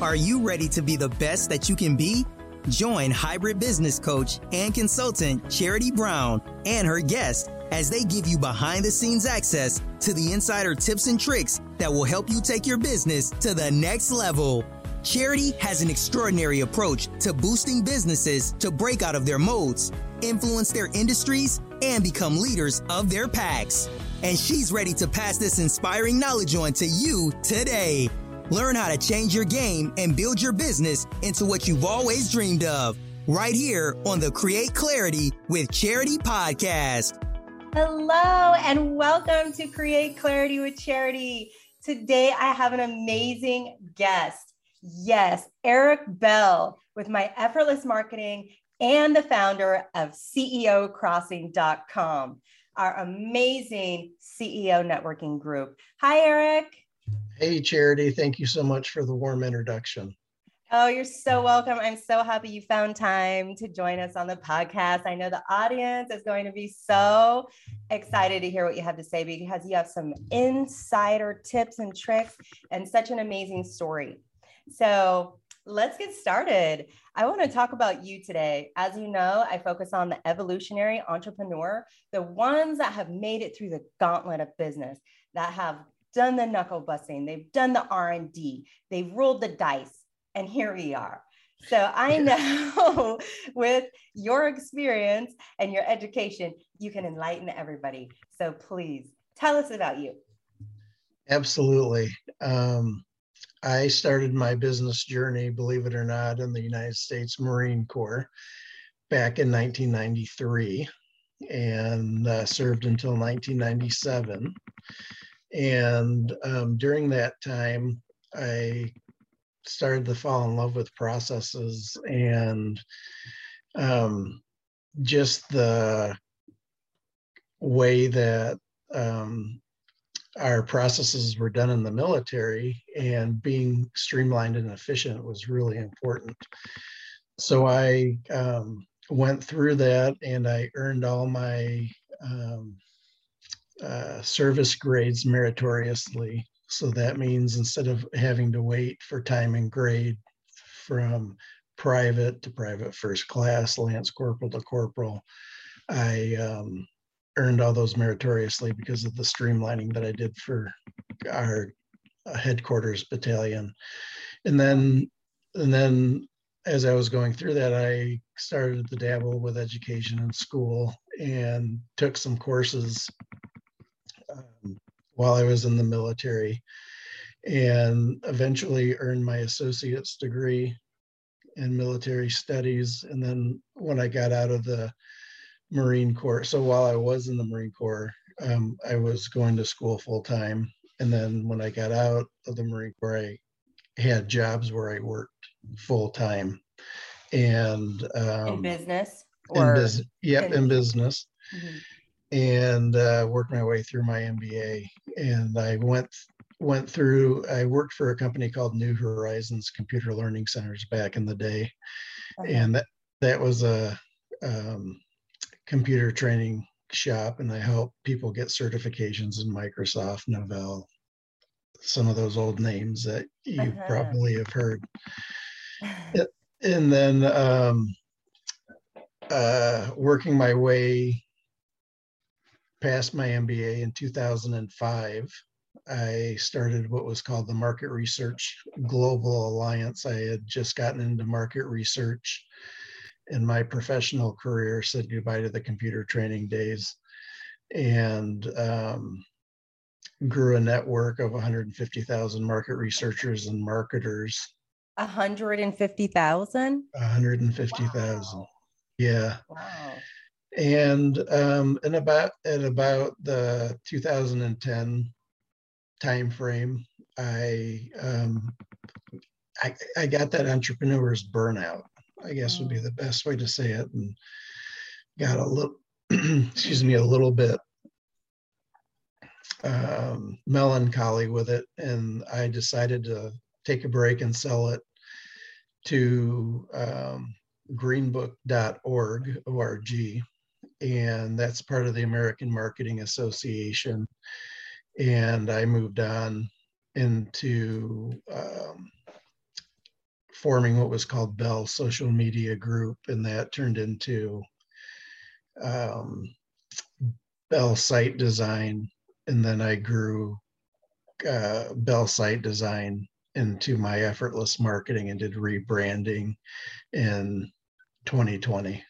Are you ready to be the best that you can be? Join hybrid business coach and consultant Charity Brown and her guest as they give you behind the scenes access to the insider tips and tricks that will help you take your business to the next level. Charity has an extraordinary approach to boosting businesses to break out of their modes, influence their industries, and become leaders of their packs. And she's ready to pass this inspiring knowledge on to you today. Learn how to change your game and build your business into what you've always dreamed of. Right here on the Create Clarity with Charity podcast. Hello, and welcome to Create Clarity with Charity. Today, I have an amazing guest. Yes, Eric Bell with my effortless marketing and the founder of CEOcrossing.com, our amazing CEO networking group. Hi, Eric. Hey, Charity. Thank you so much for the warm introduction. Oh, you're so welcome. I'm so happy you found time to join us on the podcast. I know the audience is going to be so excited to hear what you have to say because you have some insider tips and tricks and such an amazing story. So, let's get started. I want to talk about you today. As you know, I focus on the evolutionary entrepreneur, the ones that have made it through the gauntlet of business, that have done the knuckle busting, they've done the R&D, they've rolled the dice, and here we are. So I know with your experience and your education, you can enlighten everybody. So please tell us about you. Absolutely. Um, I started my business journey, believe it or not, in the United States Marine Corps back in 1993 and uh, served until 1997. And um, during that time, I started to fall in love with processes and um, just the way that um, our processes were done in the military and being streamlined and efficient was really important. So I um, went through that and I earned all my um, uh, service grades meritoriously. So that means instead of having to wait for time and grade from private to private first class, lance corporal to corporal, I um, earned all those meritoriously because of the streamlining that I did for our headquarters battalion. And then, and then as I was going through that, I started to dabble with education in school and took some courses um, while I was in the military and eventually earned my associate's degree in military studies. And then when I got out of the Marine Corps, so while I was in the Marine Corps, um, I was going to school full time. And then when I got out of the Marine Corps, I had jobs where I worked full time and um, in business or in business, yep, in, in business. Mm-hmm and uh, worked my way through my MBA. And I went went through. I worked for a company called New Horizons Computer Learning Centers back in the day, okay. and that that was a um, computer training shop, and I helped people get certifications in Microsoft, Novell, some of those old names that you uh-huh. probably have heard. and then um, uh, working my way passed my MBA in 2005, I started what was called the Market Research Global Alliance. I had just gotten into market research in my professional career, said goodbye to the computer training days, and um, grew a network of 150,000 market researchers and marketers. 150,000? 150,000. Wow. Yeah. Wow and um, in about at about the 2010 time frame, I um, I, I got that entrepreneur's burnout. I guess would be mm. the best way to say it, and got a little excuse me a little bit um, melancholy with it, and I decided to take a break and sell it to um, greenbook.org, O-R-G, and that's part of the American Marketing Association. And I moved on into um, forming what was called Bell Social Media Group, and that turned into um, Bell Site Design, and then I grew uh, Bell Site Design into my effortless marketing and did rebranding in 2020.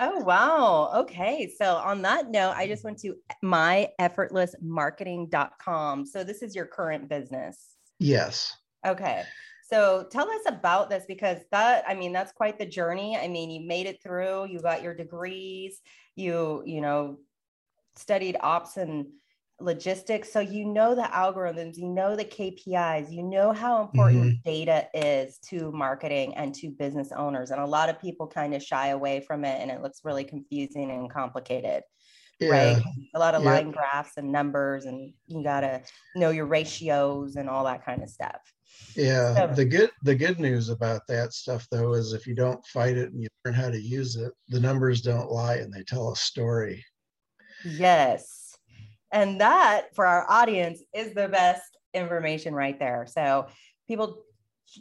Oh, wow. Okay. So, on that note, I just mm-hmm. went to myeffortlessmarketing.com. So, this is your current business. Yes. Okay. So, tell us about this because that, I mean, that's quite the journey. I mean, you made it through, you got your degrees, you, you know, studied ops and logistics. So you know the algorithms, you know the KPIs, you know how important mm-hmm. data is to marketing and to business owners. And a lot of people kind of shy away from it and it looks really confusing and complicated. Yeah. Right. A lot of yep. line graphs and numbers, and you gotta know your ratios and all that kind of stuff. Yeah. So, the good the good news about that stuff though is if you don't fight it and you learn how to use it, the numbers don't lie and they tell a story. Yes and that for our audience is the best information right there. So people,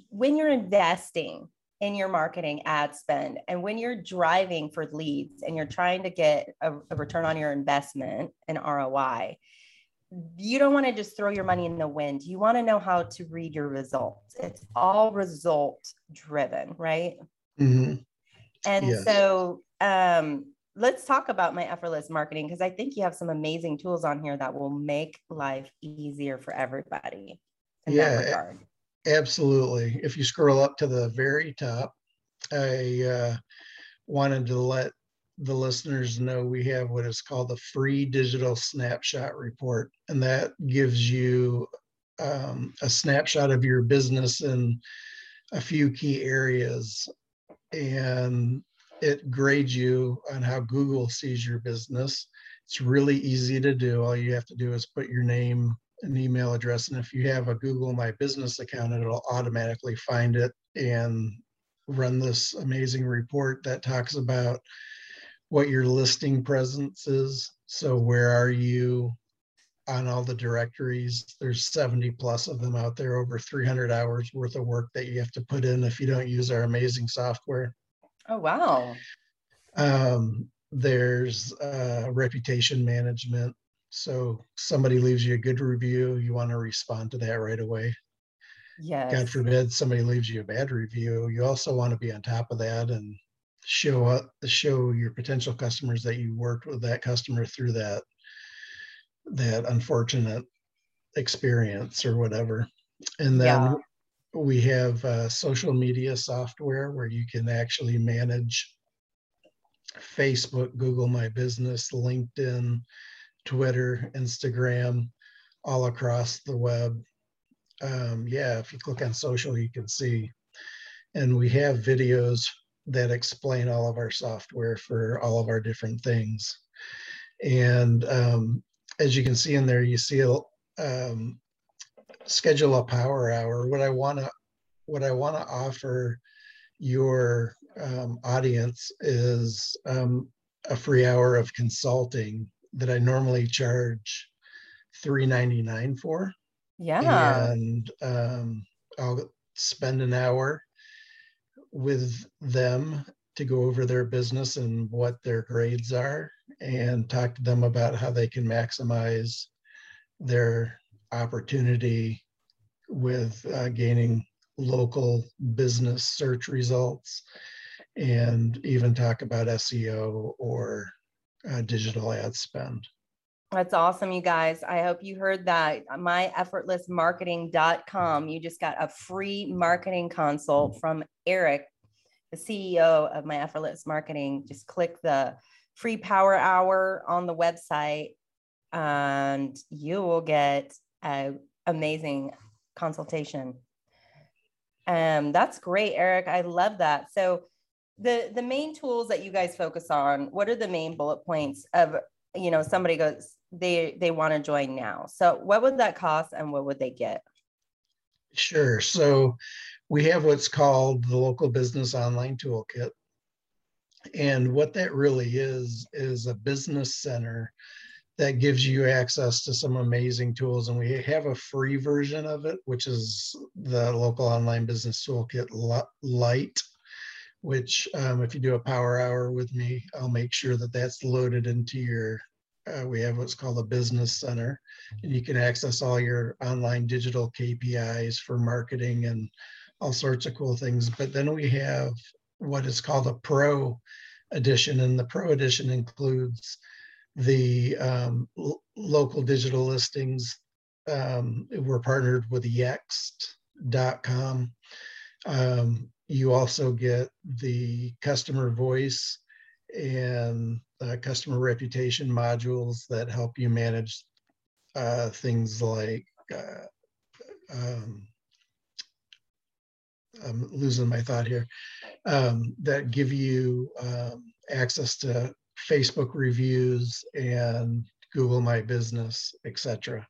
when you're investing in your marketing ad spend and when you're driving for leads and you're trying to get a, a return on your investment and ROI, you don't want to just throw your money in the wind. You want to know how to read your results. It's all result driven, right? Mm-hmm. And yes. so um, let's talk about my effortless marketing because I think you have some amazing tools on here that will make life easier for everybody. yeah, absolutely. If you scroll up to the very top, I uh, wanted to let the listeners know we have what is called the free digital snapshot report, and that gives you um, a snapshot of your business in a few key areas. And it grades you on how Google sees your business. It's really easy to do. All you have to do is put your name and email address. And if you have a Google My Business account, it'll automatically find it and run this amazing report that talks about what your listing presence is. So, where are you on all the directories? There's 70 plus of them out there, over 300 hours worth of work that you have to put in if you don't use our amazing software. Oh, wow. Um, there's uh, reputation management. So somebody leaves you a good review, you want to respond to that right away. Yes. God forbid somebody leaves you a bad review. You also want to be on top of that and show up show your potential customers that you worked with that customer through that that unfortunate experience or whatever. And then yeah we have uh, social media software where you can actually manage Facebook, Google My Business, LinkedIn, Twitter, Instagram, all across the web. Um, yeah, if you click on social, you can see. And we have videos that explain all of our software for all of our different things. And um, as you can see in there, you see um, schedule a power hour. What I want to what I want to offer your um, audience is um, a free hour of consulting that I normally charge three ninety nine for. Yeah, and um, I'll spend an hour with them to go over their business and what their grades are and talk to them about how they can maximize their opportunity with uh, gaining local business search results and even talk about SEO or uh, digital ad spend. That's awesome, you guys. I hope you heard that. MyEffortlessMarketing.com. You just got a free marketing consult from Eric, the CEO of My Effortless Marketing. Just click the free power hour on the website and you will get an amazing consultation. Um, that's great, Eric. I love that. So the the main tools that you guys focus on, what are the main bullet points of you know somebody goes they they want to join now. So what would that cost and what would they get? Sure. So we have what's called the local business online toolkit. And what that really is is a business center that gives you access to some amazing tools. And we have a free version of it, which is the local online business toolkit light, which um, if you do a power hour with me, I'll make sure that that's loaded into your, uh, we have what's called a business center and you can access all your online digital KPIs for marketing and all sorts of cool things. But then we have what is called a pro edition and the pro edition includes the um, local digital listings. Um, we're partnered with yext.com. Um, you also get the customer voice and uh, customer reputation modules that help you manage uh, things like uh, um, I'm losing my thought here, um, that give you um, access to Facebook reviews and Google My Business, etc.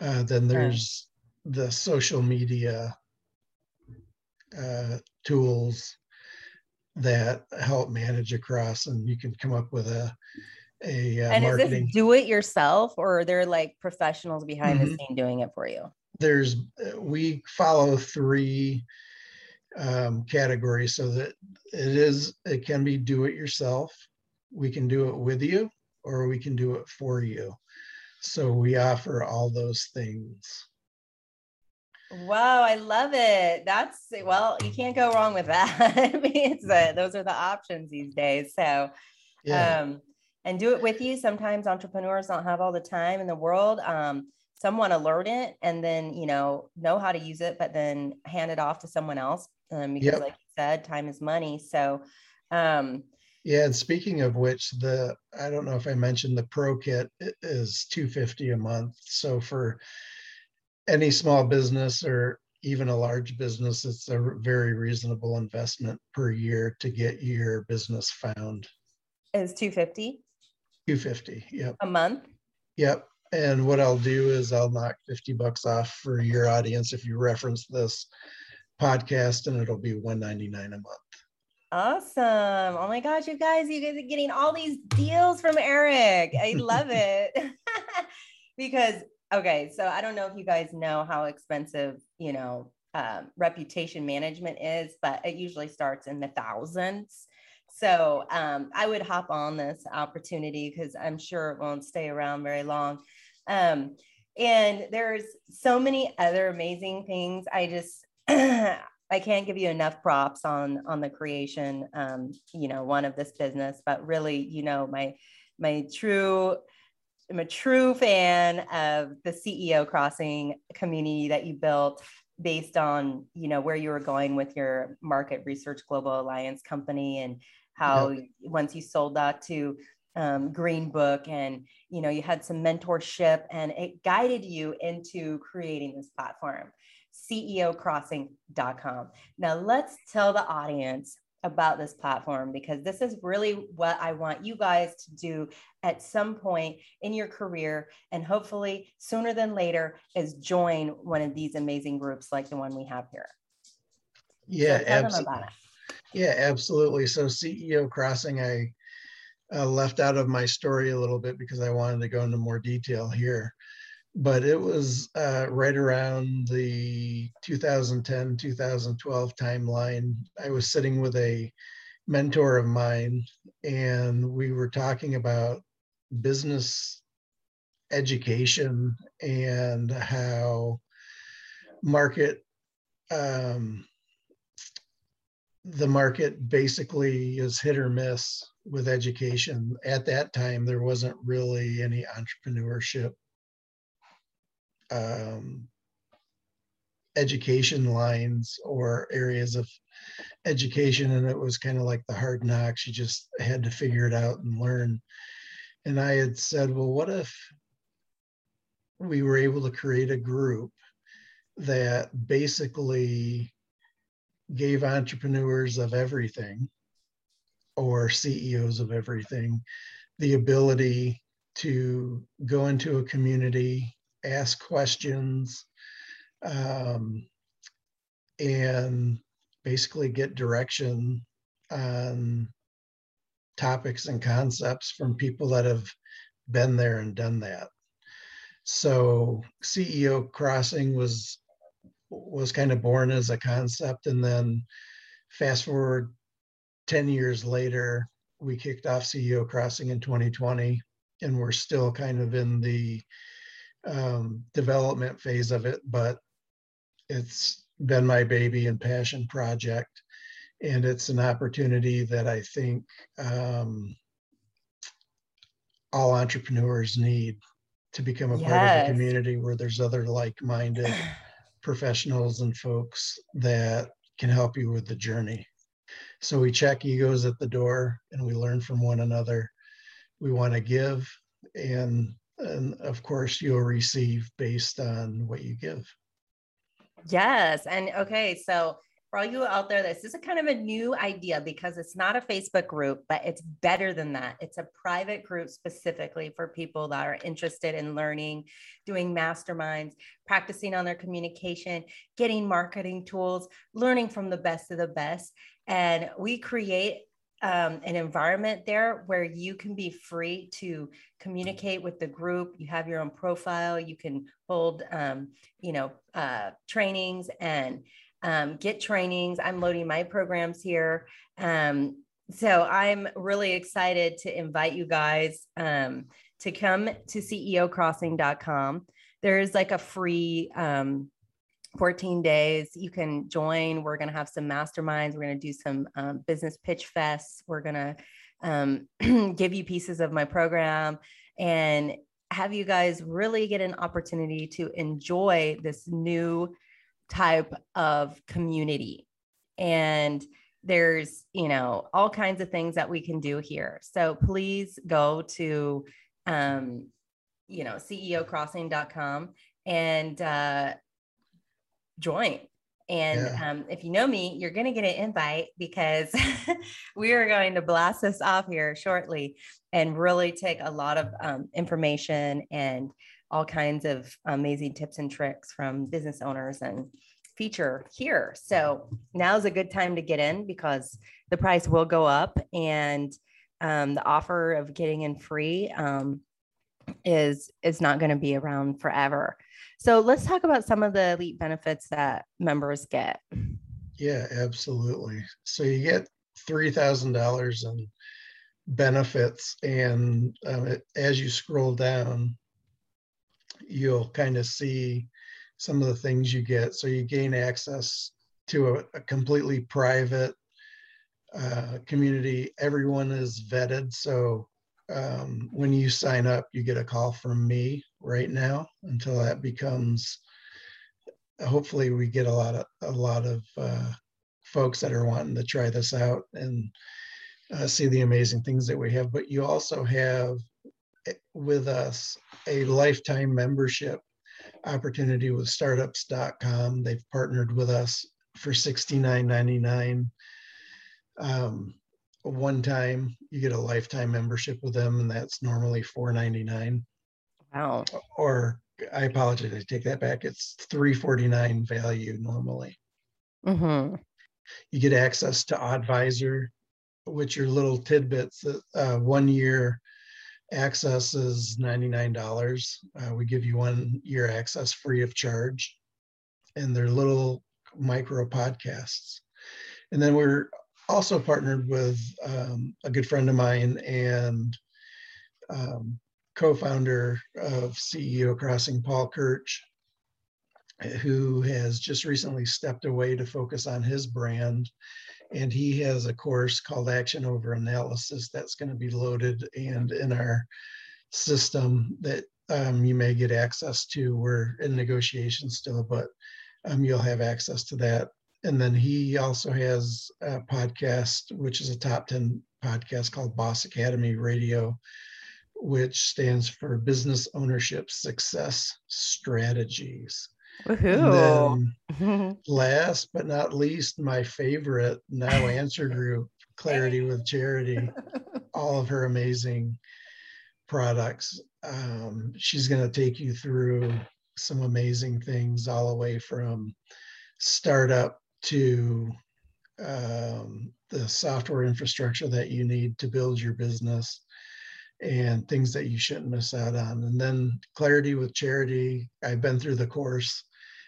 Uh, then there's the social media uh, tools that help manage across, and you can come up with a a uh, and marketing. is this do it yourself, or are there like professionals behind mm-hmm. the scene doing it for you? There's uh, we follow three um, categories so that it is it can be do it yourself we can do it with you or we can do it for you. So we offer all those things. Wow, I love it. That's well, you can't go wrong with that. I mean, a, those are the options these days. So, yeah. um, and do it with you. Sometimes entrepreneurs don't have all the time in the world. Um, some want to learn it and then you know know how to use it, but then hand it off to someone else. Um, because, yep. like you said, time is money. So, um, yeah, and speaking of which, the I don't know if I mentioned the Pro Kit is 250 a month. So for any small business or even a large business, it's a very reasonable investment per year to get your business found. Is 250? 250, yep. A month? Yep. And what I'll do is I'll knock 50 bucks off for your audience if you reference this podcast and it'll be 199 a month. Awesome. Oh my gosh, you guys, you guys are getting all these deals from Eric. I love it. because, okay, so I don't know if you guys know how expensive, you know, um, reputation management is, but it usually starts in the thousands. So um, I would hop on this opportunity because I'm sure it won't stay around very long. Um, and there's so many other amazing things. I just, I can't give you enough props on on the creation, um, you know, one of this business, but really, you know, my my true I'm a true fan of the CEO crossing community that you built based on you know where you were going with your market research global alliance company and how yep. once you sold that to um, green book and you know you had some mentorship and it guided you into creating this platform ceocrossing.com. Now, let's tell the audience about this platform because this is really what I want you guys to do at some point in your career and hopefully sooner than later is join one of these amazing groups like the one we have here. Yeah, so absolutely. Yeah, absolutely. So CEO Crossing, I uh, left out of my story a little bit because I wanted to go into more detail here but it was uh, right around the 2010 2012 timeline. I was sitting with a mentor of mine and we were talking about business education and how market um, the market basically is hit or miss with education. At that time there wasn't really any entrepreneurship um, education lines or areas of education and it was kind of like the hard knocks. You just had to figure it out and learn. And i had said well what if we were able to create a group that basically gave entrepreneurs of everything or ceos of everything the ability to go into a community ask questions, um, and basically get direction on topics and concepts from people that have been there and done that. So CEO Crossing was was kind of born as a concept, and then fast forward 10 years later, we kicked off CEO Crossing in 2020, and we're still kind of in the um, development phase of it, but it's been my baby and passion project. And it's an opportunity that I think um, all entrepreneurs need to become a yes. part of a community where there's other like-minded professionals and folks that can help you with the journey. So we check egos at the door and we learn from one another. We want to give and and of course you'll receive based on what you give. Yes. And okay, so for all you out there, this is a kind of a new idea because it's not a Facebook group, but it's better than that. It's a private group specifically for people that are interested in learning, doing masterminds, practicing on their communication, getting marketing tools, learning from the best of the best. And we create um, an environment there where you can be free to communicate with the group. You have your own profile. You can hold, um, you know, uh, trainings and um, get trainings. I'm loading my programs here. Um, so I'm really excited to invite you guys um, to come to CEOcrossing.com. There's like a free um, 14 days. You can join. We're going to have some masterminds. We're going to do some um, business pitch fests. We're going to um, give you pieces of my program and have you guys really get an opportunity to enjoy this new type of community. And there's, you know, all kinds of things that we can do here. So please go to, um, you know, ceocrossing.com and uh, join. And yeah. um, if you know me, you're going to get an invite because we are going to blast this off here shortly and really take a lot of um, information and all kinds of amazing tips and tricks from business owners and feature here. So now is a good time to get in because the price will go up and um, the offer of getting in free um, is is not going to be around forever. So let's talk about some of the elite benefits that members get. Yeah, absolutely. So you get three thousand dollars in benefits, and um, it, as you scroll down, you'll kind of see some of the things you get. So you gain access to a, a completely private uh, community. Everyone is vetted, so um, when you sign up, you get a call from me right now until that becomes. Hopefully, we get a lot of a lot of uh, folks that are wanting to try this out and uh, see the amazing things that we have. But you also have eh, with us a lifetime membership opportunity with startups.com. They've partnered with us for $69.99. Um, one time you get a lifetime membership with them and that's normally 499 wow. Or i apologize i take that back it's 349 value normally. Mm-hmm. you get access to advisor which are little tidbits uh, one year access is $99 uh, we give you one year access free of charge. And they're little micro podcasts. And then we're also partnered with um, a good friend of mine and um, co-founder of CEO Crossing, Paul Kirch, who has just recently stepped away to focus on his brand. And he has a course called Action Over Analysis that's going to be loaded and in our system that um, you may get access to. We're in negotiations still, but um, you'll have access to that and then he also has a podcast, which is a top 10 podcast called Boss Academy Radio, which stands for Business Ownership Success Strategies. last but not least, my favorite now answer group, Clarity with Charity, all of her amazing products. Um, she's going to take you through some amazing things all the way from startup to um, the software infrastructure that you need to build your business and things that you shouldn't miss out on. And then clarity with charity. I've been through the course.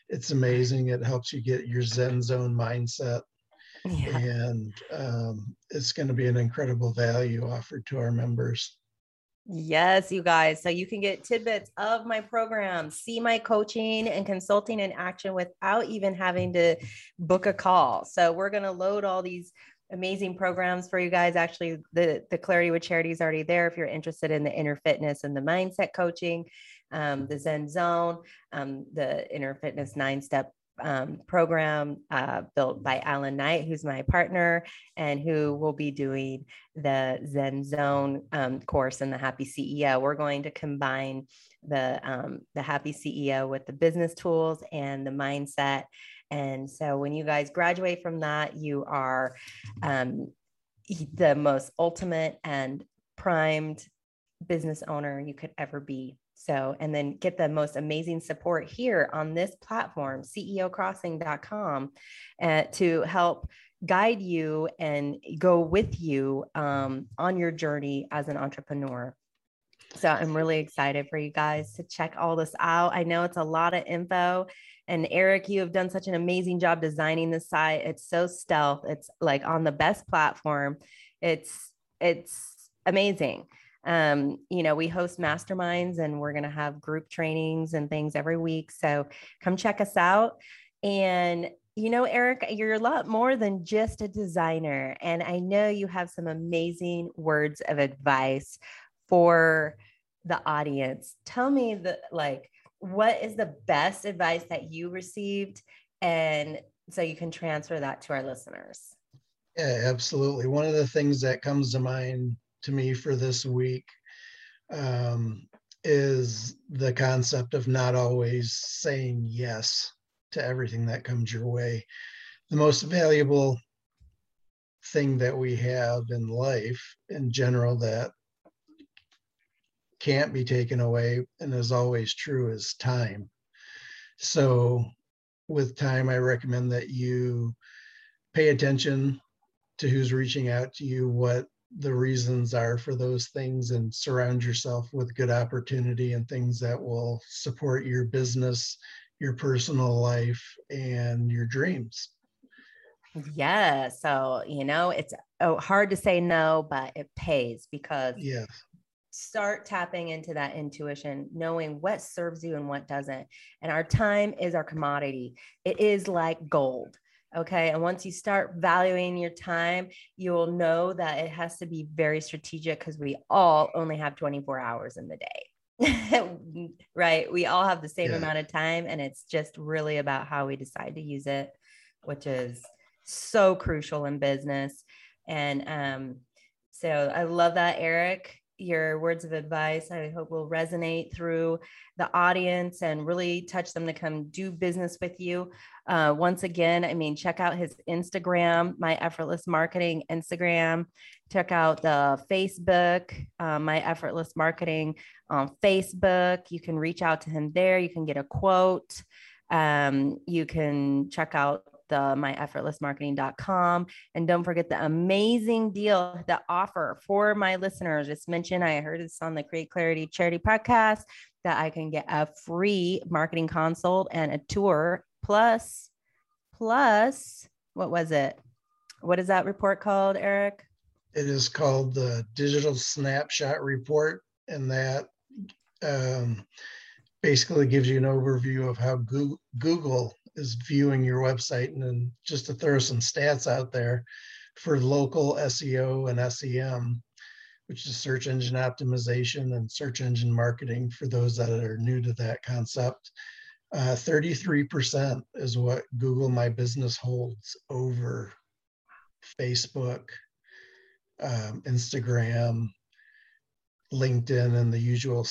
It's amazing. It helps you get your Zen zone mindset. Yeah. And um, it's going to be an incredible value offered to our members. Yes, you guys. So you can get tidbits of my program, see my coaching and consulting in action without even having to book a call. So we're going to load all these amazing programs for you guys. Actually, the, the Clarity with Charity is already there if you're interested in the inner fitness and the mindset coaching, um, the Zen Zone, um, the inner fitness nine step um, program uh, built by Alan Knight, who's my partner, and who will be doing the Zen Zone um, course and the Happy CEO. We're going to combine the um, the Happy CEO with the business tools and the mindset. And so, when you guys graduate from that, you are um, the most ultimate and primed business owner you could ever be so, and then get the most amazing support here on this platform, ceocrossing.com, uh, to help guide you and go with you um, on your journey as an entrepreneur. So, I'm really excited for you guys to check all this out. I know it's a lot of info. And Eric, you have done such an amazing job designing the site. It's so stealth. It's like on the best platform. It's it's amazing um, you know, we host masterminds and we're going to have group trainings and things every week. So come check us out. And, you know, Eric, you're a lot more than just a designer. And I know you have some amazing words of advice for the audience. Tell me the like, what is the best advice that you received? And so you can transfer that to our listeners. Yeah, absolutely. One of the things that comes to mind to me for this week um, is the concept of not always saying yes to everything that comes your way. The most valuable thing that we have in life in general that can't be taken away and is always true is time. So, with time, I recommend that you pay attention to who's reaching out to you, what the reasons are for those things and surround yourself with good opportunity and things that will support your business, your personal life, and your dreams. Yeah. So, you know, it's oh, hard to say no, but it pays because yeah. start tapping into that intuition, knowing what serves you and what doesn't. And our time is our commodity, it is like gold. Okay. And once you start valuing your time, you will know that it has to be very strategic because we all only have 24 hours in the day. right. We all have the same yeah. amount of time. And it's just really about how we decide to use it, which is so crucial in business. And um, so I love that, Eric your words of advice. I hope will resonate through the audience and really touch them to come do business with you. Uh, once again i mean check out his instagram my effortless marketing instagram. Check out the facebook uh, my effortless marketing on facebook. You can reach out to him there. You can get a quote. Um, you can check out the myeffortlessmarketing.com. And don't forget the amazing deal, the offer for my listeners. Just mentioned, I heard this on the Create Clarity Charity podcast that I can get a free marketing consult and a tour plus, plus, what was it? What is that report called, Eric? It is called the Digital Snapshot Report, and that um, basically gives you an overview of how Google is viewing your website. And then just to throw some stats out there for local SEO and SEM, which is search engine optimization and search engine marketing for those that are new to that concept. Uh, 33% is what Google My Business holds over Facebook, um, Instagram, LinkedIn, and the usual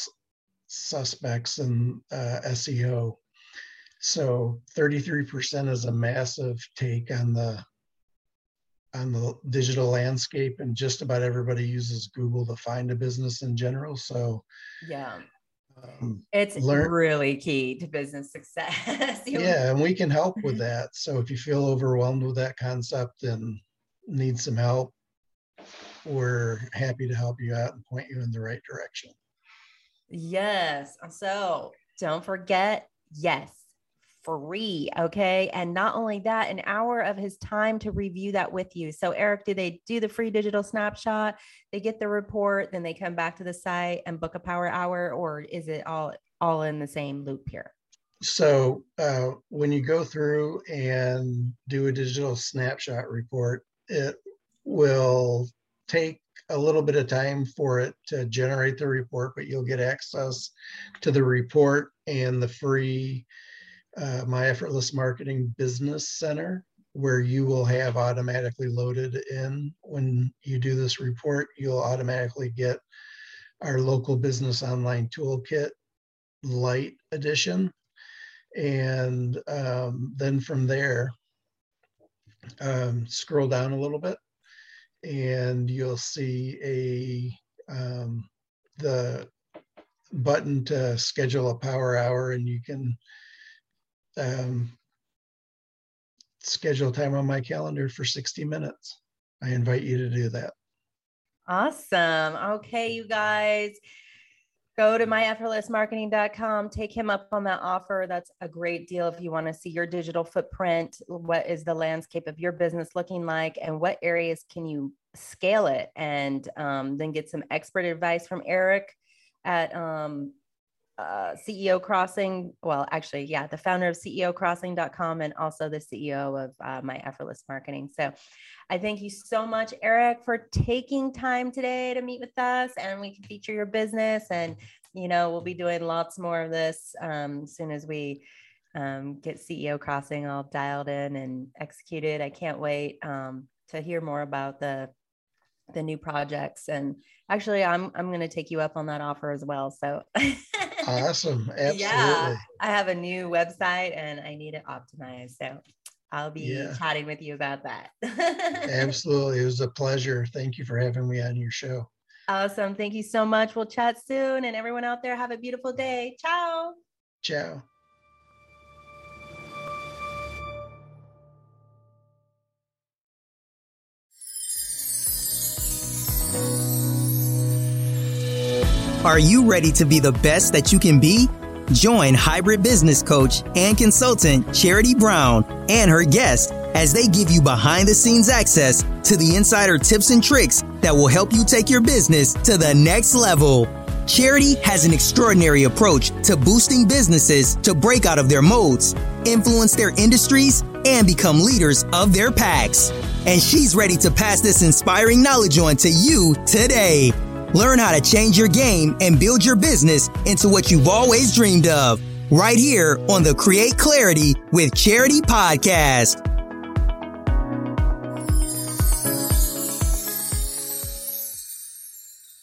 suspects in uh, SEO. So 33% is a massive take on the on the digital landscape and just about everybody uses Google to find a business in general. So yeah. Um, it's learn, really key to business success. yeah, and we can help with that. So if you feel overwhelmed with that concept and need some help, we're happy to help you out and point you in the right direction. Yes. So don't forget, yes, free. Okay. And not only that, an hour of his time to review that with you. So, Eric, do they do the free digital snapshot? They get the report, then they come back to the site and book a power hour, or is it all all in the same loop here? So, uh, when you go through and do a digital snapshot report, it will take a little bit of time for it to generate the report, but you'll get access to the report and the free uh, My Effortless Marketing Business Center, where you will have automatically loaded in when you do this report, you'll automatically get our local business online toolkit light edition. And um, then from there, um, scroll down a little bit and you'll see a um, the button to schedule a power hour and you can um, schedule time on my calendar for 60 minutes. I invite you to do that. Awesome. Okay, you guys go to myeffortlessmarketing.com take him up on that offer that's a great deal if you want to see your digital footprint what is the landscape of your business looking like and what areas can you scale it and um, then get some expert advice from eric at um, uh, ceo crossing well actually yeah the founder of ceocrossing.com and also the ceo of uh, my effortless marketing so I thank you so much, Eric, for taking time today to meet with us and we can feature your business. And, you know, we'll be doing lots more of this um, as soon as we um, get CEO Crossing all dialed in and executed. I can't wait um, to hear more about the the new projects and actually i'm i'm going to take you up on that offer as well so awesome absolutely yeah i have a new website and i need it optimized so I'll be yeah. chatting with you about that. Absolutely. It was a pleasure. Thank you for having me on your show. Awesome. Thank you so much. We'll chat soon. And everyone out there, have a beautiful day. Ciao. Ciao. Are you ready to be the best that you can be? Join hybrid business coach and consultant Charity Brown and her guest as they give you behind the scenes access to the insider tips and tricks that will help you take your business to the next level. Charity has an extraordinary approach to boosting businesses to break out of their modes, influence their industries, and become leaders of their packs. And she's ready to pass this inspiring knowledge on to you today. Learn how to change your game and build your business into what you've always dreamed of. Right here on the Create Clarity with Charity podcast.